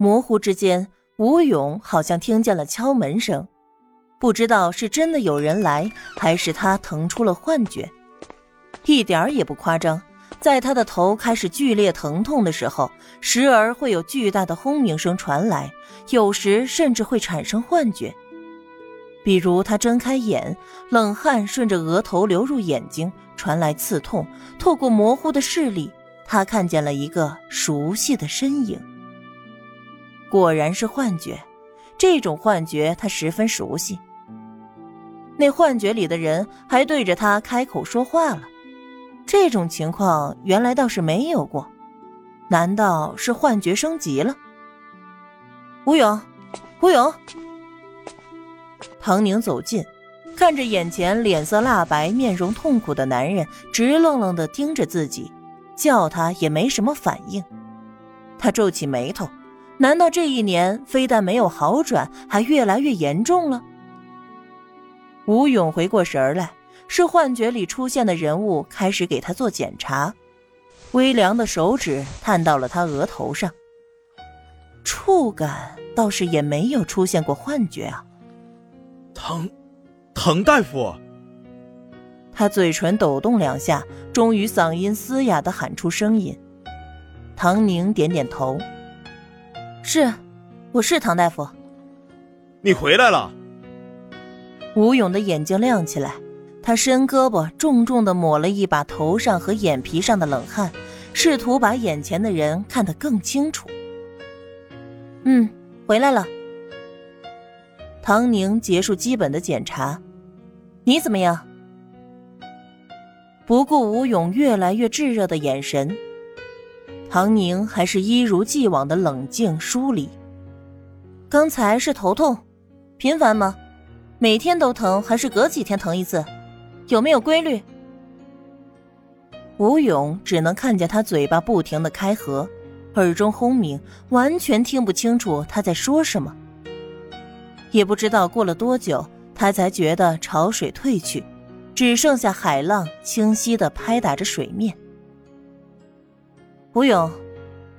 模糊之间，吴勇好像听见了敲门声，不知道是真的有人来，还是他腾出了幻觉。一点儿也不夸张，在他的头开始剧烈疼痛的时候，时而会有巨大的轰鸣声传来，有时甚至会产生幻觉。比如他睁开眼，冷汗顺着额头流入眼睛，传来刺痛。透过模糊的视力，他看见了一个熟悉的身影。果然是幻觉，这种幻觉他十分熟悉。那幻觉里的人还对着他开口说话了。这种情况原来倒是没有过，难道是幻觉升级了？吴勇，吴勇。唐宁走近，看着眼前脸色蜡白、面容痛苦的男人，直愣愣的盯着自己，叫他也没什么反应。他皱起眉头，难道这一年非但没有好转，还越来越严重了？吴勇回过神来。是幻觉里出现的人物开始给他做检查，微凉的手指探到了他额头上，触感倒是也没有出现过幻觉啊。唐，唐大夫。他嘴唇抖动两下，终于嗓音嘶哑的喊出声音。唐宁点点头，是，我是唐大夫。你回来了。吴勇的眼睛亮起来。他伸胳膊，重重的抹了一把头上和眼皮上的冷汗，试图把眼前的人看得更清楚。嗯，回来了。唐宁结束基本的检查，你怎么样？不顾吴勇越来越炙热的眼神，唐宁还是一如既往的冷静疏离。刚才是头痛，频繁吗？每天都疼，还是隔几天疼一次？有没有规律？吴勇只能看见他嘴巴不停的开合，耳中轰鸣，完全听不清楚他在说什么。也不知道过了多久，他才觉得潮水退去，只剩下海浪清晰的拍打着水面。吴勇，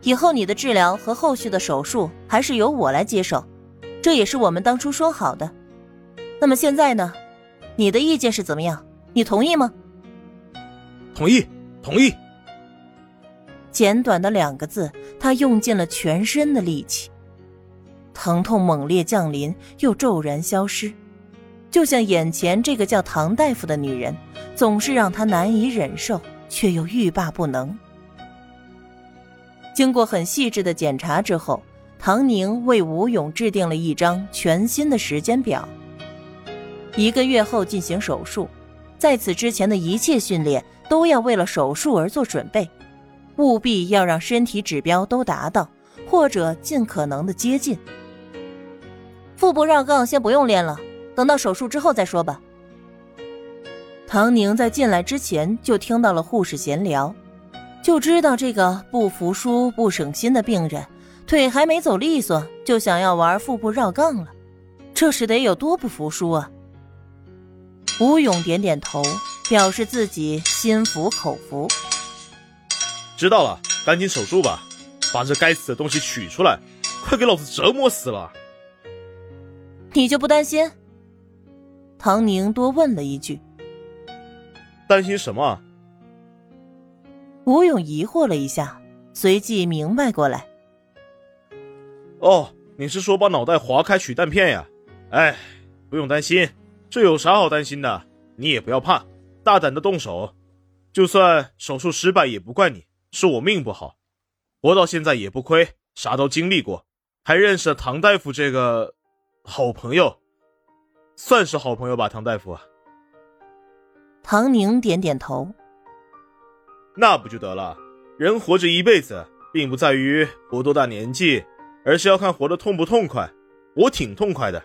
以后你的治疗和后续的手术还是由我来接手，这也是我们当初说好的。那么现在呢？你的意见是怎么样？你同意吗？同意，同意。简短的两个字，他用尽了全身的力气。疼痛猛烈降临，又骤然消失，就像眼前这个叫唐大夫的女人，总是让他难以忍受，却又欲罢不能。经过很细致的检查之后，唐宁为吴勇制定了一张全新的时间表。一个月后进行手术。在此之前的一切训练都要为了手术而做准备，务必要让身体指标都达到，或者尽可能的接近。腹部绕杠先不用练了，等到手术之后再说吧。唐宁在进来之前就听到了护士闲聊，就知道这个不服输、不省心的病人，腿还没走利索就想要玩腹部绕杠了，这是得有多不服输啊！吴勇点点头，表示自己心服口服。知道了，赶紧手术吧，把这该死的东西取出来，快给老子折磨死了！你就不担心？唐宁多问了一句。担心什么？吴勇疑惑了一下，随即明白过来。哦，你是说把脑袋划开取弹片呀？哎，不用担心。这有啥好担心的？你也不要怕，大胆的动手，就算手术失败也不怪你，是我命不好，活到现在也不亏，啥都经历过，还认识了唐大夫这个好朋友，算是好朋友吧，唐大夫。唐宁点点头，那不就得了？人活着一辈子，并不在于活多大年纪，而是要看活得痛不痛快。我挺痛快的，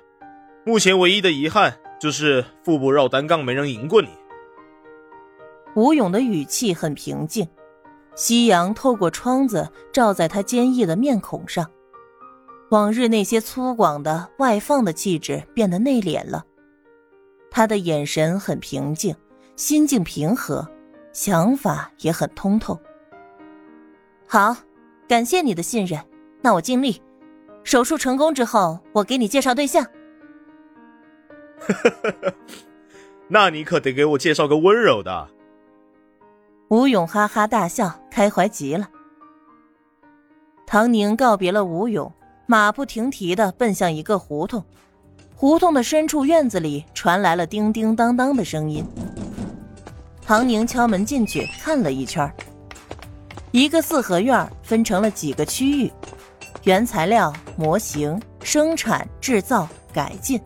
目前唯一的遗憾。就是腹部绕单杠没人赢过你。吴勇的语气很平静，夕阳透过窗子照在他坚毅的面孔上，往日那些粗犷的外放的气质变得内敛了。他的眼神很平静，心境平和，想法也很通透。好，感谢你的信任，那我尽力。手术成功之后，我给你介绍对象。那你可得给我介绍个温柔的。吴勇哈哈大笑，开怀极了。唐宁告别了吴勇，马不停蹄的奔向一个胡同。胡同的深处院子里传来了叮叮当当的声音。唐宁敲门进去看了一圈，一个四合院分成了几个区域，原材料、模型、生产、制造、改进，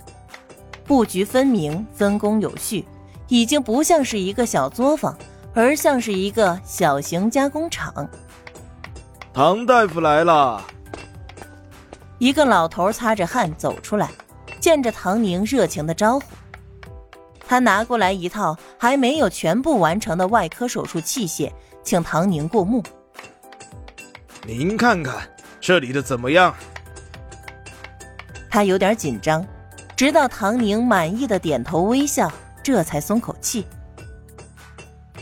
布局分明，分工有序，已经不像是一个小作坊，而像是一个小型加工厂。唐大夫来了。一个老头擦着汗走出来，见着唐宁，热情的招呼。他拿过来一套还没有全部完成的外科手术器械，请唐宁过目。您看看这里的怎么样？他有点紧张，直到唐宁满意的点头微笑，这才松口气。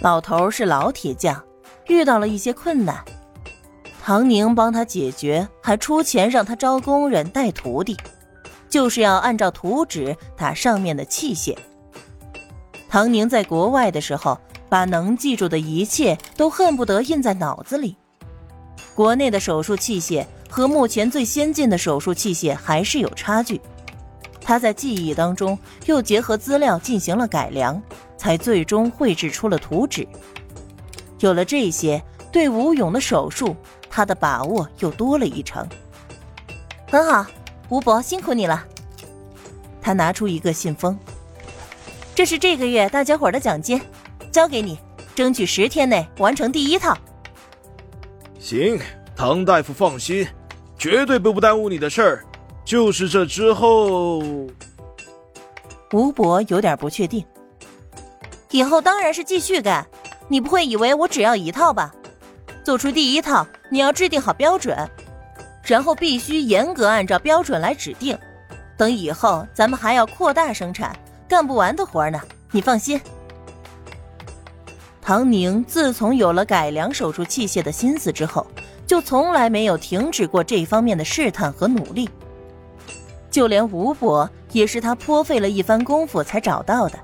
老头是老铁匠，遇到了一些困难，唐宁帮他解决，还出钱让他招工人带徒弟，就是要按照图纸打上面的器械。唐宁在国外的时候，把能记住的一切都恨不得印在脑子里。国内的手术器械和目前最先进的手术器械还是有差距，他在记忆当中又结合资料进行了改良，才最终绘制出了图纸。有了这些，对吴勇的手术，他的把握又多了一成。很好，吴伯辛苦你了。他拿出一个信封。这是这个月大家伙的奖金，交给你，争取十天内完成第一套。行，唐大夫放心，绝对不不耽误你的事儿。就是这之后，吴伯有点不确定。以后当然是继续干，你不会以为我只要一套吧？做出第一套，你要制定好标准，然后必须严格按照标准来指定。等以后咱们还要扩大生产。干不完的活呢，你放心。唐宁自从有了改良手术器械的心思之后，就从来没有停止过这方面的试探和努力。就连吴伯也是他颇费了一番功夫才找到的，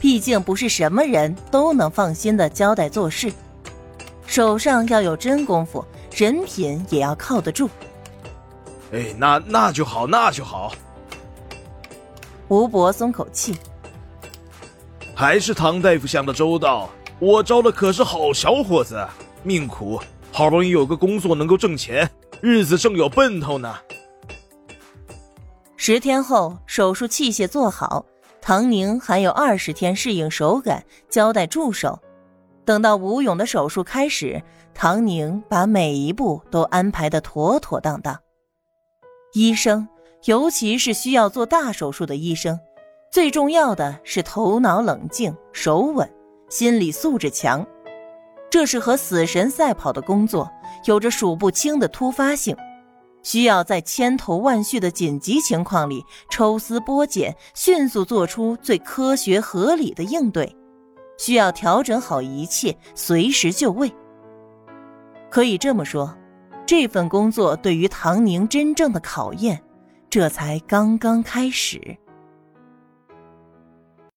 毕竟不是什么人都能放心的交代做事，手上要有真功夫，人品也要靠得住。哎，那那就好，那就好。吴伯松口气，还是唐大夫想的周到。我招的可是好小伙子，命苦，好不容易有个工作能够挣钱，日子正有奔头呢。十天后，手术器械做好，唐宁还有二十天适应手感，交代助手。等到吴勇的手术开始，唐宁把每一步都安排的妥妥当当。医生。尤其是需要做大手术的医生，最重要的是头脑冷静、手稳、心理素质强。这是和死神赛跑的工作，有着数不清的突发性，需要在千头万绪的紧急情况里抽丝剥茧，迅速做出最科学合理的应对，需要调整好一切，随时就位。可以这么说，这份工作对于唐宁真正的考验。这才刚刚开始。